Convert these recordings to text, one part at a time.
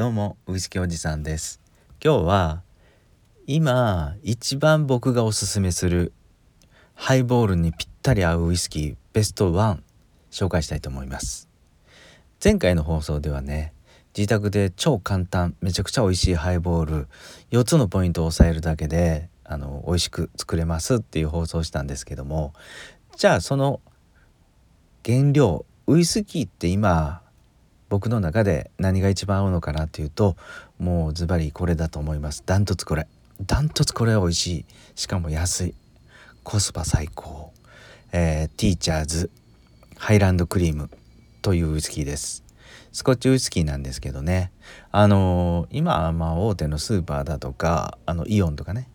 どうもウイスキーおじさんです。今日は今一番僕がおすすめするハイボールにぴったり合うウイスキーベスト1紹介したいと思います。前回の放送ではね自宅で超簡単めちゃくちゃ美味しいハイボール4つのポイントを押さえるだけであの美味しく作れますっていう放送したんですけどもじゃあその原料ウイスキーって今僕の中で何が一番合うのかなっていうともうズバリこれだと思います。ダントツこれ。ダントツこれは美味しい。しかも安い。コスパ最高、えー、ティーチャーズ。ハイランドクリーム。というウイスキーです。スコッチウイスキーなんですけどね。あのー、今まあ大手のスーパーだとかあのイオンとかね。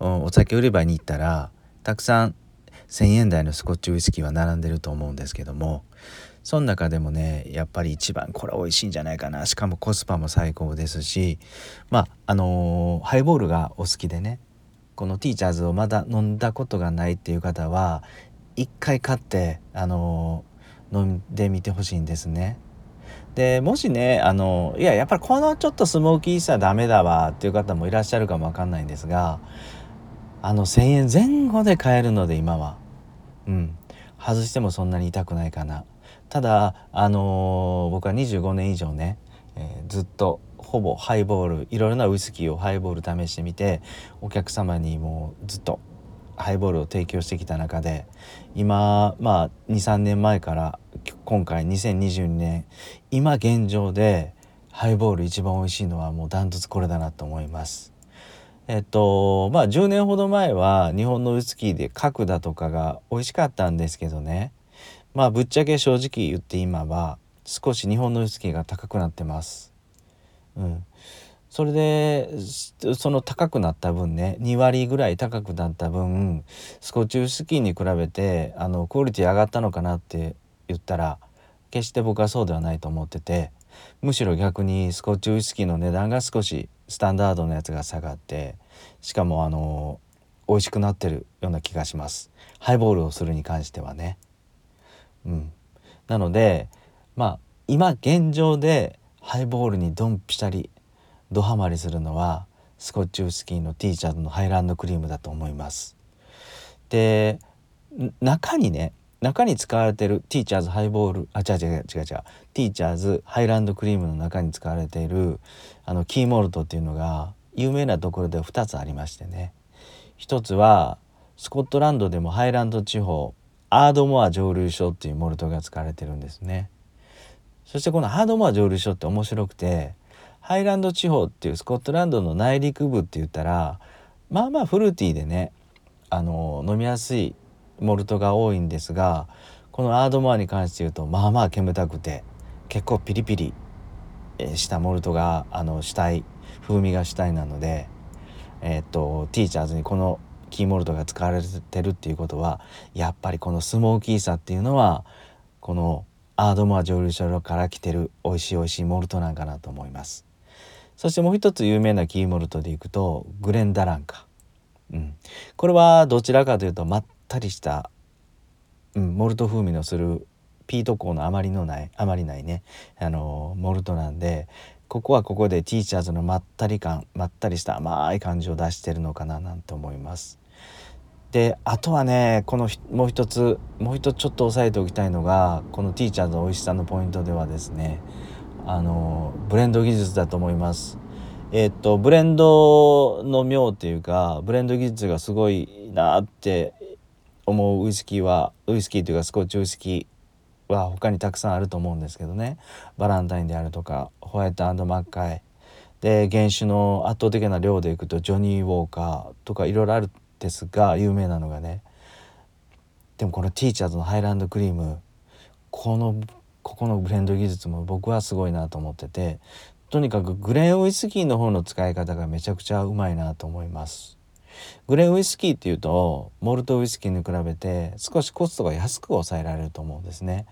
お酒売り場に行ったらたくさん1,000円台のスコッチウイスキーは並んでると思うんですけどもその中でもねやっぱり一番これ美味しいんじゃないかな。しかもコスパも最高ですしまああのー、ハイボールがお好きでねこのティーチャーズをまだ飲んだことがないっていう方は一回買ってあのー、飲んでみてほしいんですね。でもしねあのいややっぱりこのちょっとスモーキーさダメだわっていう方もいらっしゃるかもわかんないんですがあの1,000円前後で買えるので今は。うん。外してもそんなに痛くないかな。ただあのー、僕は25年以上ね、えー、ずっとほぼハイボールいろいろなウイスキーをハイボール試してみてお客様にもうずっとハイボールを提供してきた中で今まあ23年前から今回2022年今現状でハイボール一番美味しいのはもうダントツこれだなと思います。えっとまあ10年ほど前は日本のウイスキーで角だとかが美味しかったんですけどねまあぶっちゃけ正直言って今は少し日本のウイスキーが高くなってます。うん、それでその高くなった分ね2割ぐらい高くなった分スコッチウイスキーに比べてあのクオリティ上がったのかなって言ったら決して僕はそうではないと思っててむしろ逆にスコッチウイスキーの値段が少しスタンダードのやつが下がってしかもあの美味しくなってるような気がしますハイボールをするに関してはね。うん、なのでまあ今現状でハイボールにドンピシャリドハマりするのはスコッチウイスキーのティーチャーズのハイランドクリームだと思います。で中にね中に使われてるティーチャーズハイボールあ違う違う違う違うティーチャーズハイランドクリームの中に使われているあのキーモルトっていうのが有名なところで2つありましてね一つはスコットランドでもハイランド地方アードモア蒸留所っていうモルトが使われてるんですね。そしてこのハードモア蒸留所って面白くてハイランド地方っていうスコットランドの内陸部って言ったらまあまあフルーティーでねあの飲みやすいモルトが多いんですがこのアードモアに関して言うとまあまあ煙たくて結構ピリピリしたモルトがあの主体風味が主体なのでえー、っとティーチャーズにこのキーモルトが使われてるっていうことはやっぱりこのスモーキーさっていうのはこのアードモア蒸留所から来てる美味しい美味しいモルトなんかなと思います。そしてもう一つ有名なキーモルトでいくとグレンダランカ、うん、これはどちらかというとまったりした、うん、モルト風味のするピート香のあまりのないあまりないね。あのモルトなんでここはここでティーチャーズのまったり感まったりした甘い感じを出してるのかななんて思います。であとはねこのもう一つもう一つちょっと押さえておきたいのがこのティーチャーズの美味しさのポイントではですねあのブレンド技術だと思います。え、っとブレンドの妙っていうかブレンド技術がすごいなって思うウイスキーはウイスキーというかスコッチウイスキーは他にたくさんあると思うんですけどねバランタインであるとかホワイトマッカイで原酒の圧倒的な量でいくとジョニー・ウォーカーとかいろいろあるですが有名なのがねでもこのティーチャーズのハイランドクリームこのここのブレンド技術も僕はすごいなと思っててとにかくグレーンウイスキーの方の使い方がめちゃくちゃうまいなと思います。グレーンウイスキーっていうとモルトウイスキーに比べて少しコストが安く抑えられると思うんですね、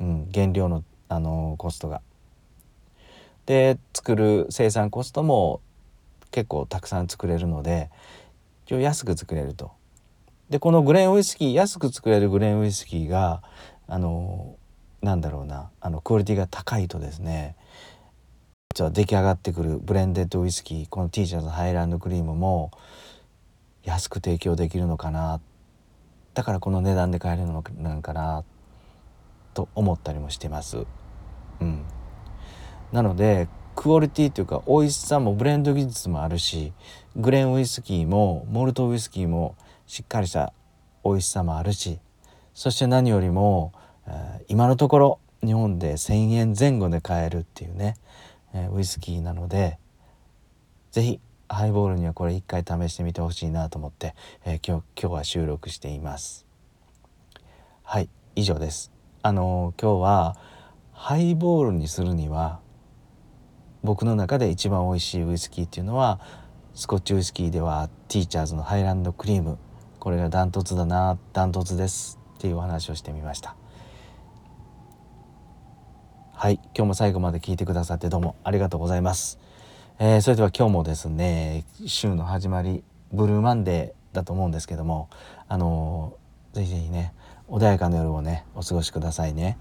うん、原料のあのコストが。で作る生産コストも結構たくさん作れるので一応安く作れると。でこのグレーンウイスキー安く作れるグレーンウイスキーがあのなんだろうなあのクオリティが高いとですねじゃあ出来上がってくるブレンデッドウイスキーこの T シャツハイランドクリームも安く提供できるのかなだからこの値段で買えるのなんかなと思ったりもしてます。うん、なのでクオリティというか美味しさもブレンド技術もあるしグレンウイスキーもモルトウイスキーもしっかりした美味しさもあるしそして何よりも、え、今のところ日本で1,000円前後で買えるっていうね、え、ウイスキーなので是非ハイボールにはこれ一回試してみてほしいなと思って、えー、今日今日は収録しています。はい以上です。あのー、今日はハイボールにするには僕の中で一番美味しいウイスキーっていうのはスコッチウイスキーではティーチャーズのハイランドクリーム。これがダントツだなダントツですっていうお話をしてみました。はい今日も最後まで聞いてくださってどうもありがとうございます、えー、それでは今日もですね週の始まりブルーマンデーだと思うんですけどもあのー、ぜひぜひね穏やかな夜をねお過ごしくださいね。